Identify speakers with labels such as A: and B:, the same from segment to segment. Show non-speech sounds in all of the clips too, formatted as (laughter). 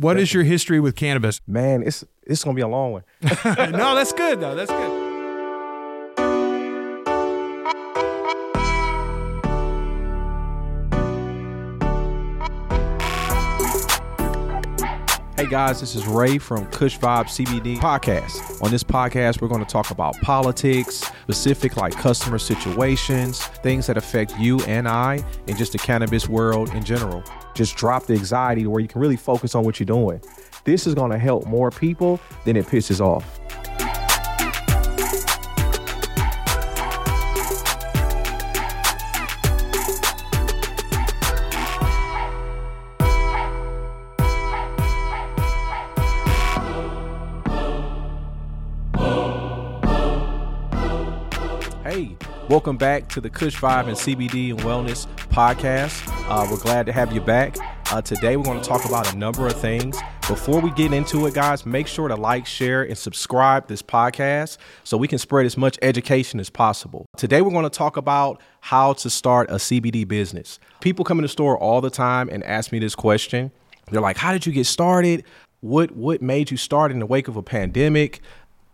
A: What is your history with cannabis?
B: Man, it's it's gonna be a long one. (laughs)
A: no, that's good though. That's good.
B: Guys, this is Ray from Kush Vibe CBD podcast. On this podcast, we're going to talk about politics, specific like customer situations, things that affect you and I, and just the cannabis world in general. Just drop the anxiety where you can really focus on what you're doing. This is going to help more people than it pisses off. Welcome back to the Kush Vibe and CBD and Wellness podcast. Uh, we're glad to have you back. Uh, today, we're going to talk about a number of things. Before we get into it, guys, make sure to like, share, and subscribe this podcast so we can spread as much education as possible. Today, we're going to talk about how to start a CBD business. People come in the store all the time and ask me this question. They're like, "How did you get started? What what made you start in the wake of a pandemic?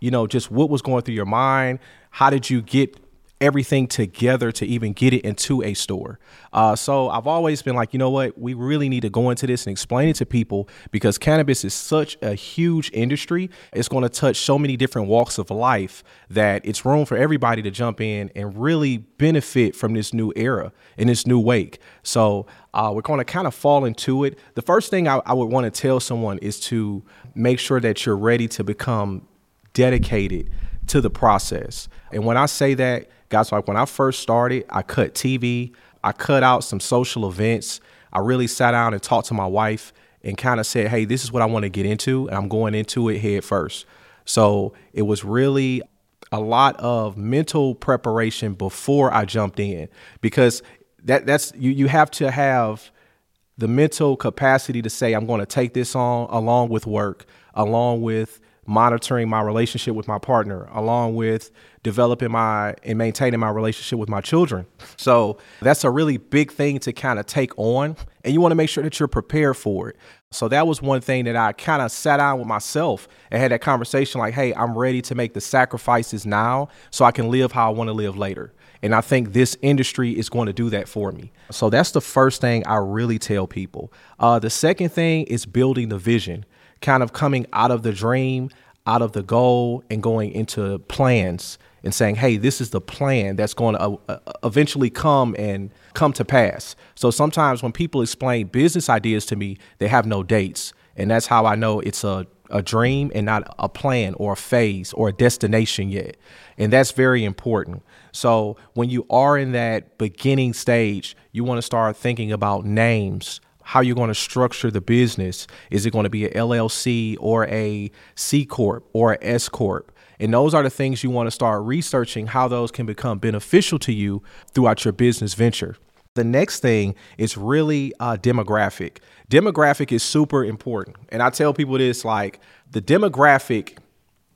B: You know, just what was going through your mind? How did you get everything together to even get it into a store. Uh, so I've always been like, you know what, we really need to go into this and explain it to people because cannabis is such a huge industry. It's going to touch so many different walks of life that it's room for everybody to jump in and really benefit from this new era in this new wake. So uh, we're going to kind of fall into it. The first thing I, I would want to tell someone is to make sure that you're ready to become dedicated to the process. And when I say that, guys, like when I first started, I cut TV, I cut out some social events. I really sat down and talked to my wife and kind of said, hey, this is what I want to get into, and I'm going into it head first. So it was really a lot of mental preparation before I jumped in because that that's you you have to have the mental capacity to say I'm going to take this on along with work, along with monitoring my relationship with my partner, along with developing my and maintaining my relationship with my children. So that's a really big thing to kind of take on. And you want to make sure that you're prepared for it. So that was one thing that I kind of sat down with myself and had that conversation like, hey, I'm ready to make the sacrifices now so I can live how I want to live later. And I think this industry is going to do that for me. So that's the first thing I really tell people. Uh, the second thing is building the vision kind of coming out of the dream, out of the goal, and going into plans and saying, hey, this is the plan that's going to uh, uh, eventually come and come to pass. So sometimes when people explain business ideas to me, they have no dates. And that's how I know it's a, a dream and not a plan or a phase or a destination yet. And that's very important. So when you are in that beginning stage, you want to start thinking about names, how you're going to structure the business. Is it going to be an LLC or a C corp or a S corp? And those are the things you want to start researching how those can become beneficial to you throughout your business venture. The next thing is really uh, demographic. Demographic is super important. And I tell people this like the demographic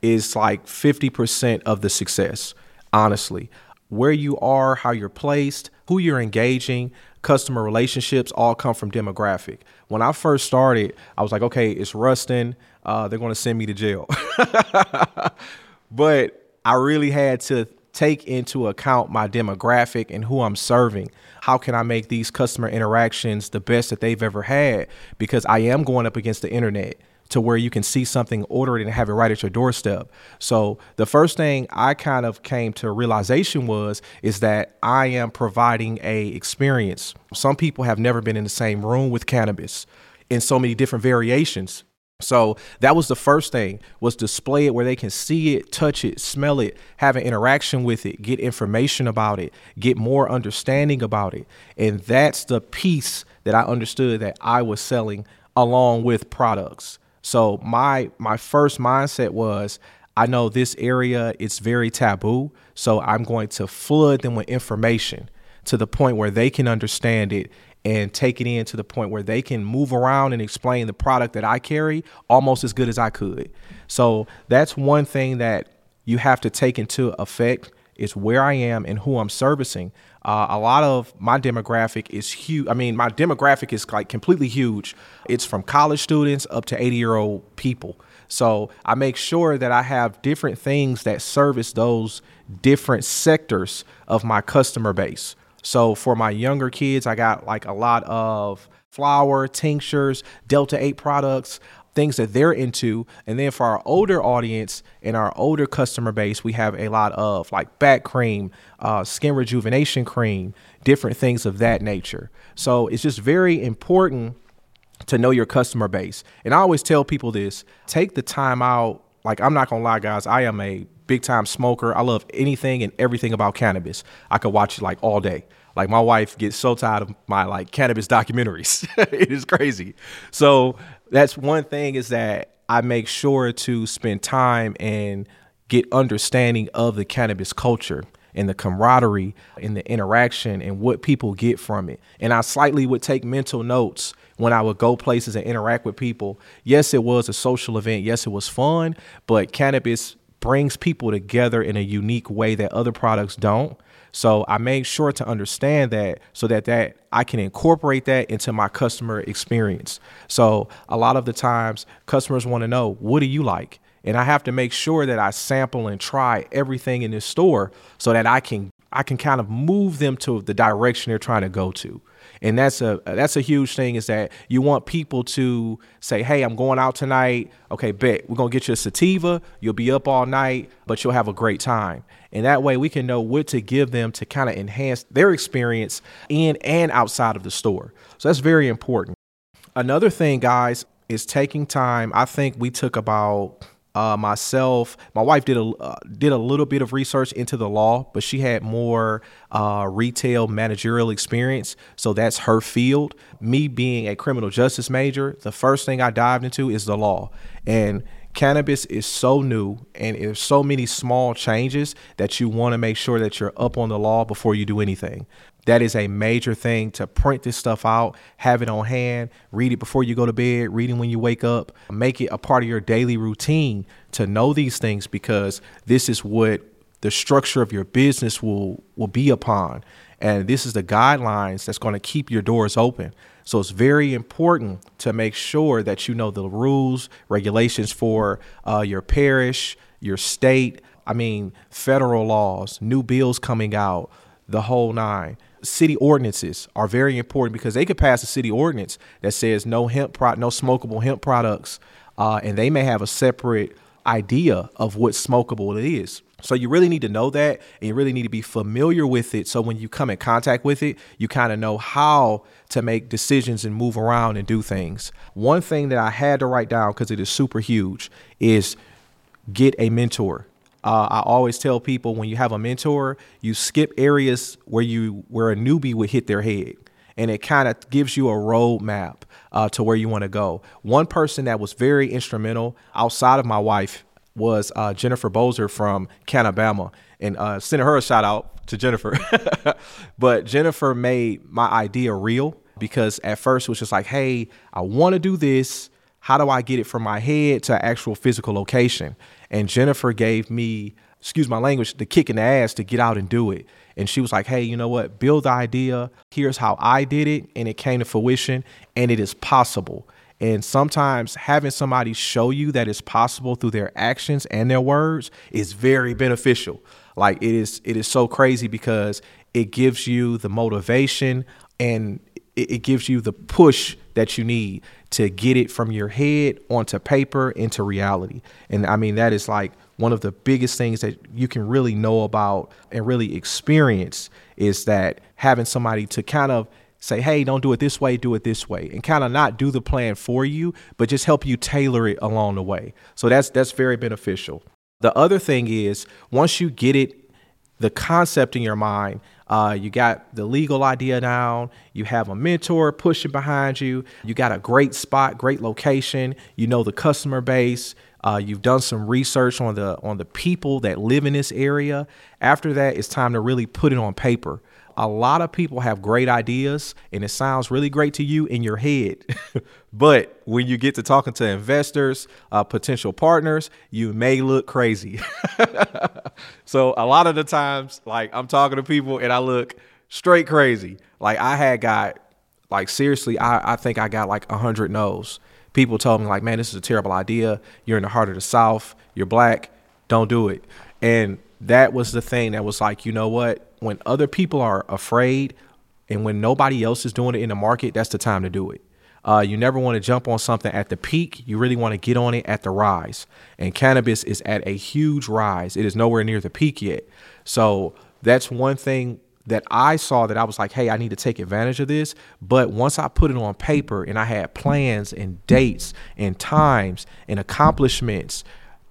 B: is like 50% of the success, honestly. Where you are, how you're placed, who you're engaging, customer relationships all come from demographic. When I first started, I was like, okay, it's Ruston. Uh, they're going to send me to jail. (laughs) but I really had to take into account my demographic and who I'm serving. How can I make these customer interactions the best that they've ever had? Because I am going up against the internet to where you can see something, order it, and have it right at your doorstep. So the first thing I kind of came to realization was is that I am providing a experience. Some people have never been in the same room with cannabis in so many different variations. So that was the first thing was display it where they can see it, touch it, smell it, have an interaction with it, get information about it, get more understanding about it. And that's the piece that I understood that I was selling along with products. So my my first mindset was I know this area it's very taboo, so I'm going to flood them with information to the point where they can understand it and take it in to the point where they can move around and explain the product that I carry almost as good as I could. So that's one thing that you have to take into effect is where I am and who I'm servicing. Uh, a lot of my demographic is huge. I mean, my demographic is like completely huge. It's from college students up to 80 year old people. So I make sure that I have different things that service those different sectors of my customer base. So for my younger kids, I got like a lot of flour, tinctures, Delta 8 products, things that they're into. And then for our older audience and our older customer base, we have a lot of like back cream, uh, skin rejuvenation cream, different things of that nature. So it's just very important to know your customer base. And I always tell people this take the time out. Like, I'm not gonna lie, guys, I am a big time smoker. I love anything and everything about cannabis. I could watch it like all day. Like my wife gets so tired of my like cannabis documentaries. (laughs) it is crazy. So that's one thing is that I make sure to spend time and get understanding of the cannabis culture and the camaraderie and the interaction and what people get from it. And I slightly would take mental notes when I would go places and interact with people. Yes, it was a social event. Yes, it was fun, but cannabis brings people together in a unique way that other products don't. So I made sure to understand that so that that I can incorporate that into my customer experience. So a lot of the times customers want to know, what do you like? And I have to make sure that I sample and try everything in this store so that I can I can kind of move them to the direction they're trying to go to and that's a that's a huge thing is that you want people to say hey i'm going out tonight. Okay bet we're going to get you a sativa you'll be up all night but you'll have a great time. And that way we can know what to give them to kind of enhance their experience in and outside of the store. So that's very important. Another thing guys is taking time. I think we took about uh, myself, my wife did a uh, did a little bit of research into the law, but she had more uh, retail managerial experience, so that's her field. Me being a criminal justice major, the first thing I dived into is the law, and cannabis is so new and there's so many small changes that you want to make sure that you're up on the law before you do anything. That is a major thing to print this stuff out, have it on hand, read it before you go to bed, read it when you wake up, make it a part of your daily routine to know these things because this is what the structure of your business will will be upon. And this is the guidelines that's going to keep your doors open. So it's very important to make sure that you know the rules, regulations for uh, your parish, your state. I mean, federal laws, new bills coming out, the whole nine city ordinances are very important because they could pass a city ordinance that says no hemp pro- no smokable hemp products, uh, and they may have a separate idea of what smokable it is. So you really need to know that, and you really need to be familiar with it. So when you come in contact with it, you kind of know how to make decisions and move around and do things. One thing that I had to write down because it is super huge is get a mentor uh, I always tell people when you have a mentor, you skip areas where you where a newbie would hit their head, and it kind of gives you a roadmap uh, to where you want to go. One person that was very instrumental outside of my wife was uh, Jennifer Bozer from Canabama, and uh, sending her a shout out to Jennifer. (laughs) but Jennifer made my idea real because at first it was just like, hey, I want to do this. How do I get it from my head to actual physical location? And Jennifer gave me, excuse my language, the kick in the ass to get out and do it. And she was like, hey, you know what? Build the idea. Here's how I did it. And it came to fruition and it is possible. And sometimes having somebody show you that it's possible through their actions and their words is very beneficial. Like it is, it is so crazy because it gives you the motivation and it, gives you the push that you need to get it from your head onto paper into reality. And I mean, that is like one of the biggest things that you can really know about and really experience is that having somebody to kind of say, hey, don't do it this way, do it this way, and kind of not do the plan for you, but just help you tailor it along the way. So that's that's very beneficial. The other thing is once you get it, the concept in your mind, uh, you got the legal idea down. You have a mentor pushing behind you. You got a great spot, great location. You know the customer base. Uh, you've done some research on the on the people that live in this area. After that, it's time to really put it on paper. A lot of people have great ideas and it sounds really great to you in your head. (laughs) but when you get to talking to investors, uh, potential partners, you may look crazy. (laughs) so a lot of the times, like I'm talking to people and I look straight crazy. Like I had got, like seriously, I, I think I got like a hundred no's. People told me like, man, this is a terrible idea. You're in the heart of the South. You're black. Don't do it. And that was the thing that was like, you know what? When other people are afraid and when nobody else is doing it in the market, that's the time to do it. Uh, you never want to jump on something at the peak. You really want to get on it at the rise. And cannabis is at a huge rise. It is nowhere near the peak yet. So that's one thing that I saw that I was like, hey, I need to take advantage of this. But once I put it on paper and I had plans and dates and times and accomplishments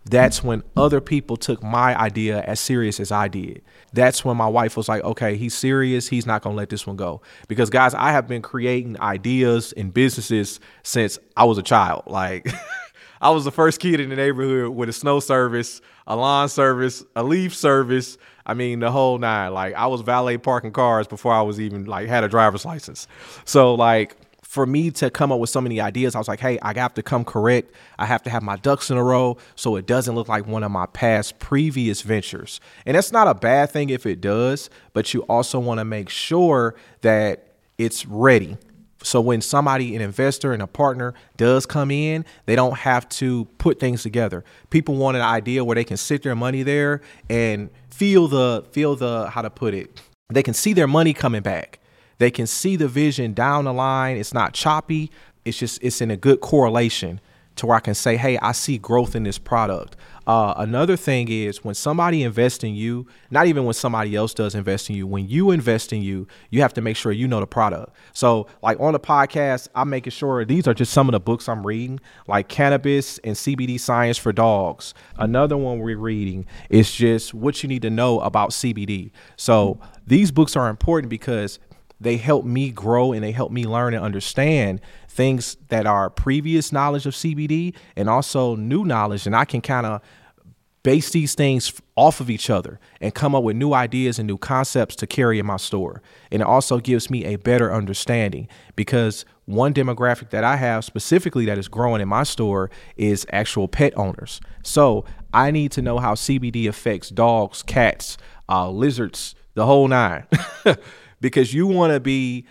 B: that's when other people took my idea as serious as I did. That's when my wife was like, okay, he's serious. He's not going to let this one go. Because, guys, I have been creating ideas and businesses since I was a child. Like, (laughs) I was the first kid in the neighborhood with a snow service, a lawn service, a leaf service. I mean, the whole nine. Like, I was valet parking cars before I was even like had a driver's license. So, like, for me to come up with so many ideas, I was like, hey, I have to come correct. I have to have my ducks in a row so it doesn't look like one of my past previous ventures. And that's not a bad thing if it does, but you also want to make sure that it's ready. So when somebody, an investor and a partner does come in, they don't have to put things together. People want an idea where they can sit their money there and feel the feel the how to put it. They can see their money coming back they can see the vision down the line. It's not choppy. It's just it's in a good correlation to where I can say, hey, I see growth in this product. Uh, another thing is when somebody invests in you, not even when somebody else does invest in you, when you invest in you, you have to make sure you know the product. So, like on the podcast, I'm making sure these are just some of the books I'm reading, like Cannabis and CBD Science for Dogs. Another one we're reading is just what you need to know about CBD. So, these books are important because they help me grow and they help me learn and understand things that are previous knowledge of CBD and also new knowledge. And I can kind of base these things off of each other and come up with new ideas and new concepts to carry in my store. And it also gives me a better understanding because one demographic that I have specifically that is growing in my store is actual pet owners. So I need to know how CBD affects dogs, cats, uh, lizards, the whole nine. (laughs) because you want to be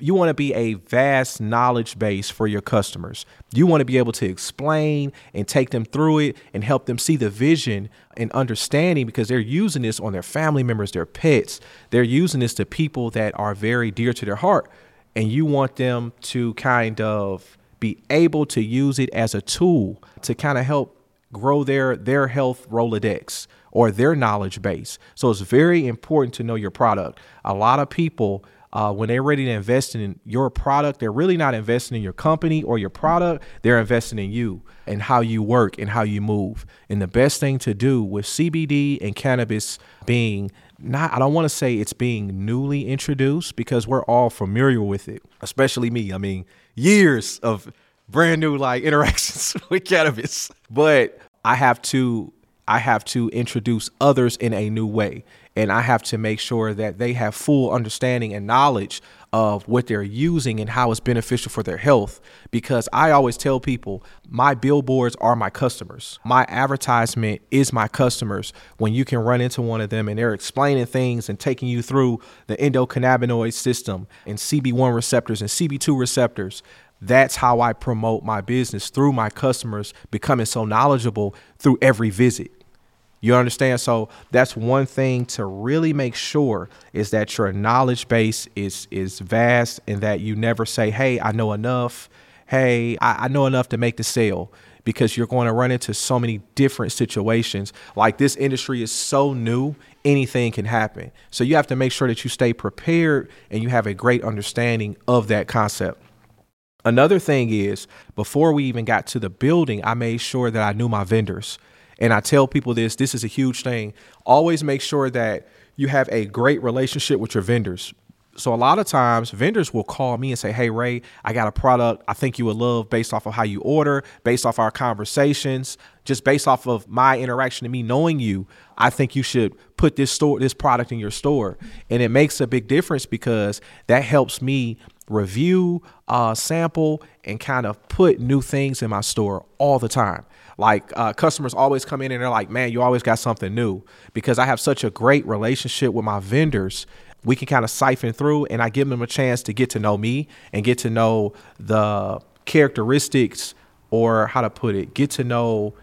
B: you want to be a vast knowledge base for your customers. You want to be able to explain and take them through it and help them see the vision and understanding because they're using this on their family members, their pets. They're using this to people that are very dear to their heart. And you want them to kind of be able to use it as a tool to kind of help grow their their health Rolodex or their knowledge base. So it's very important to know your product. A lot of people, uh, when they're ready to invest in your product, they're really not investing in your company or your product. They're investing in you and how you work and how you move. And the best thing to do with CBD and cannabis being not, I don't want to say it's being newly introduced because we're all familiar with it, especially me. I mean, years of brand new like interactions (laughs) with cannabis. But I have to I have to introduce others in a new way. And I have to make sure that they have full understanding and knowledge of what they're using and how it's beneficial for their health. Because I always tell people my billboards are my customers. My advertisement is my customers. When you can run into one of them and they're explaining things and taking you through the endocannabinoid system and CB1 receptors and CB2 receptors, that's how I promote my business through my customers becoming so knowledgeable through every visit. You understand? So that's one thing to really make sure is that your knowledge base is is vast and that you never say, Hey, I know enough. Hey, I, I know enough to make the sale because you're going to run into so many different situations. Like this industry is so new, anything can happen. So you have to make sure that you stay prepared and you have a great understanding of that concept. Another thing is, before we even got to the building, I made sure that I knew my vendors. And I tell people this this is a huge thing. Always make sure that you have a great relationship with your vendors. So a lot of times vendors will call me and say, "Hey Ray, I got a product I think you would love based off of how you order, based off our conversations, just based off of my interaction and me knowing you. I think you should put this store this product in your store." And it makes a big difference because that helps me review, uh, sample, and kind of put new things in my store all the time. Like uh, customers always come in and they're like, "Man, you always got something new." Because I have such a great relationship with my vendors we can kind of siphon through and I give them a chance to get to know me and get to know the characteristics or how to put it, get to know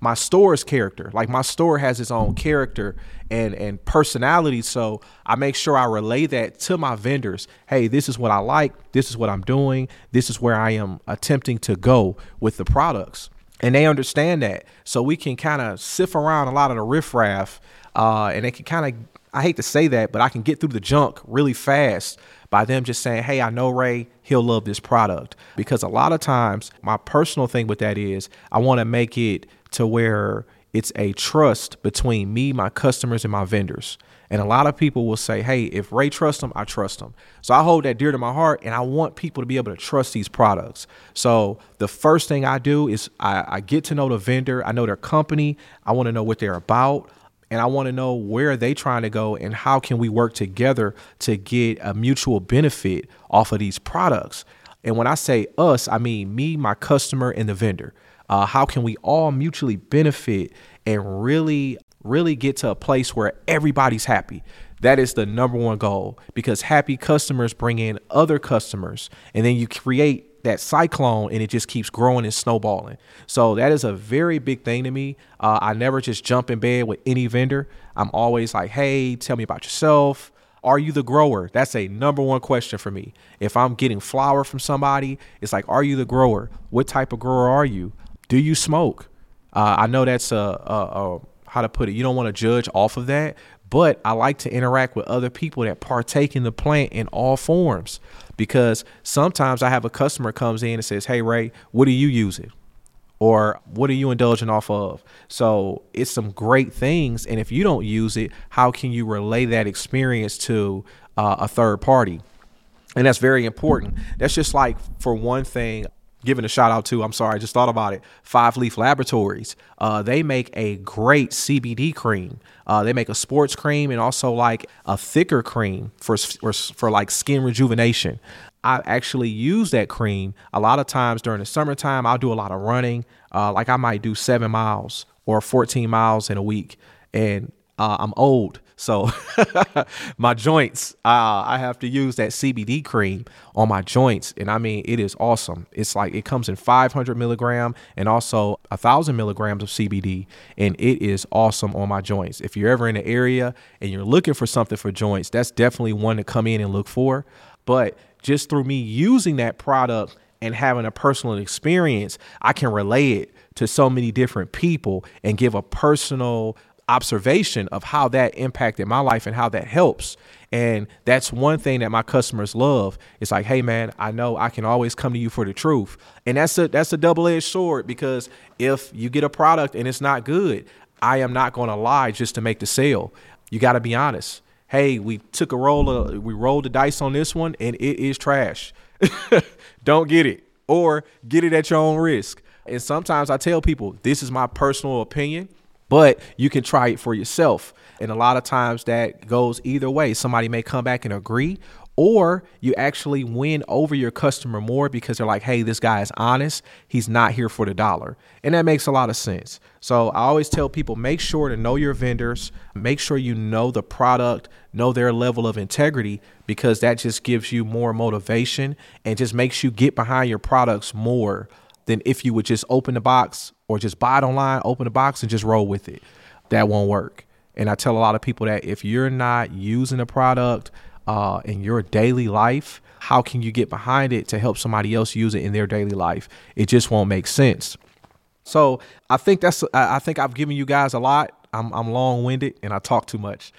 B: my store's character. Like my store has its own character and and personality, so I make sure I relay that to my vendors. Hey, this is what I like, this is what I'm doing, this is where I am attempting to go with the products. And they understand that. So we can kind of sift around a lot of the riffraff uh, and they can kind of I hate to say that, but I can get through the junk really fast by them just saying, Hey, I know Ray, he'll love this product. Because a lot of times, my personal thing with that is I want to make it to where it's a trust between me, my customers, and my vendors. And a lot of people will say, Hey, if Ray trusts them, I trust them. So I hold that dear to my heart and I want people to be able to trust these products. So the first thing I do is I, I get to know the vendor, I know their company, I want to know what they're about and I want to know where are they trying to go and how can we work together to get a mutual benefit off of these products. And when I say us, I mean me, my customer, and the vendor. Uh, how can we all mutually benefit and really, really get to a place where everybody's happy? That is the number one goal because happy customers bring in other customers, and then you create that cyclone and it just keeps growing and snowballing. So that is a very big thing to me. Uh, I never just jump in bed with any vendor. I'm always like, hey, tell me about yourself. Are you the grower? That's a number one question for me. If I'm getting flower from somebody, it's like, are you the grower? What type of grower are you? Do you smoke? Uh, I know that's a, a, a how to put it. You don't want to judge off of that, but I like to interact with other people that partake in the plant in all forms because sometimes I have a customer comes in and says, "Hey Ray, what are you using?" Or what are you indulging off of? So it's some great things, and if you don't use it, how can you relay that experience to uh, a third party? And that's very important. That's just like for one thing, giving a shout out to, I'm sorry, I just thought about it. Five Leaf Laboratories. Uh, they make a great CBD cream. Uh, they make a sports cream and also like a thicker cream for, for, for like skin rejuvenation. I actually use that cream a lot of times during the summertime. I'll do a lot of running. Uh, like I might do seven miles or 14 miles in a week. And uh, I'm old. So (laughs) my joints, uh, I have to use that CBD cream on my joints, and I mean it is awesome. It's like it comes in 500 milligram and also a thousand milligrams of CBD, and it is awesome on my joints. If you're ever in the area and you're looking for something for joints, that's definitely one to come in and look for. But just through me using that product and having a personal experience, I can relay it to so many different people and give a personal observation of how that impacted my life and how that helps. And that's one thing that my customers love. It's like, hey man, I know I can always come to you for the truth. And that's a that's a double-edged sword because if you get a product and it's not good, I am not to lie just to make the sale. You got to be honest. Hey, we took a roll of we rolled the dice on this one and it is trash. (laughs) Don't get it or get it at your own risk. And sometimes I tell people, this is my personal opinion but you can try it for yourself. And a lot of times that goes either way. Somebody may come back and agree, or you actually win over your customer more because they're like, hey, this guy is honest. He's not here for the dollar. And that makes a lot of sense. So I always tell people make sure to know your vendors, make sure you know the product, know their level of integrity, because that just gives you more motivation and just makes you get behind your products more than if you would just open the box or just buy it online, open the box, and just roll with it. That won't work. And I tell a lot of people that if you're not using a product uh, in your daily life, how can you get behind it to help somebody else use it in their daily life? It just won't make sense. So I think that's I think I've given you guys a lot. I'm, I'm long winded and I talk too much.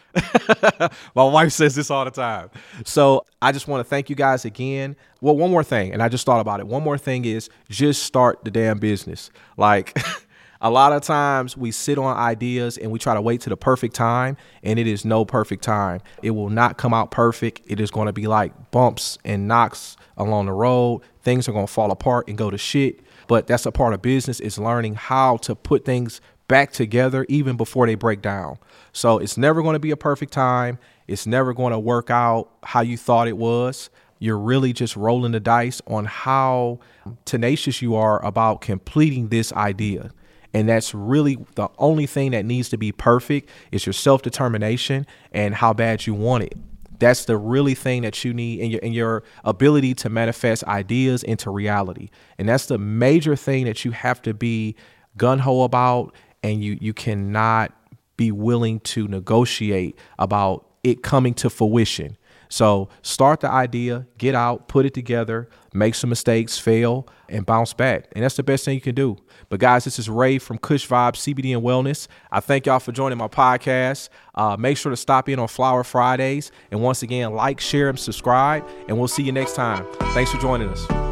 B: (laughs) My wife says this all the time. So I just want to thank you guys again. Well, one more thing, and I just thought about it. One more thing is just start the damn business. Like, (laughs) A lot of times we sit on ideas and we try to wait to the perfect time, and it is no perfect time. It will not come out perfect. It is going to be like bumps and knocks along the road. Things are going to fall apart and go to shit. But that's a part of business is learning how to put things back together even before they break down. So it's never going to be a perfect time. It's never going to work out how you thought it was you're really just rolling the dice on how tenacious you are about completing this idea. And that's really the only thing that needs to be perfect is your self determination and how bad you want it. That's the really thing that you need in your in your ability to manifest ideas into reality. And that's the major thing that you have to be gun ho about and you you cannot be willing to negotiate about it coming to fruition. So start the idea, get out, put it together, make some mistakes, fail, and bounce back. And that's the best thing you can do. But guys, this is Ray from Kush Vibe CBD and Wellness. I thank y'all for joining my podcast. Uh, make sure to stop in on Flower Fridays. And once again, like, share, and subscribe. And we'll see you next time. Thanks for joining us.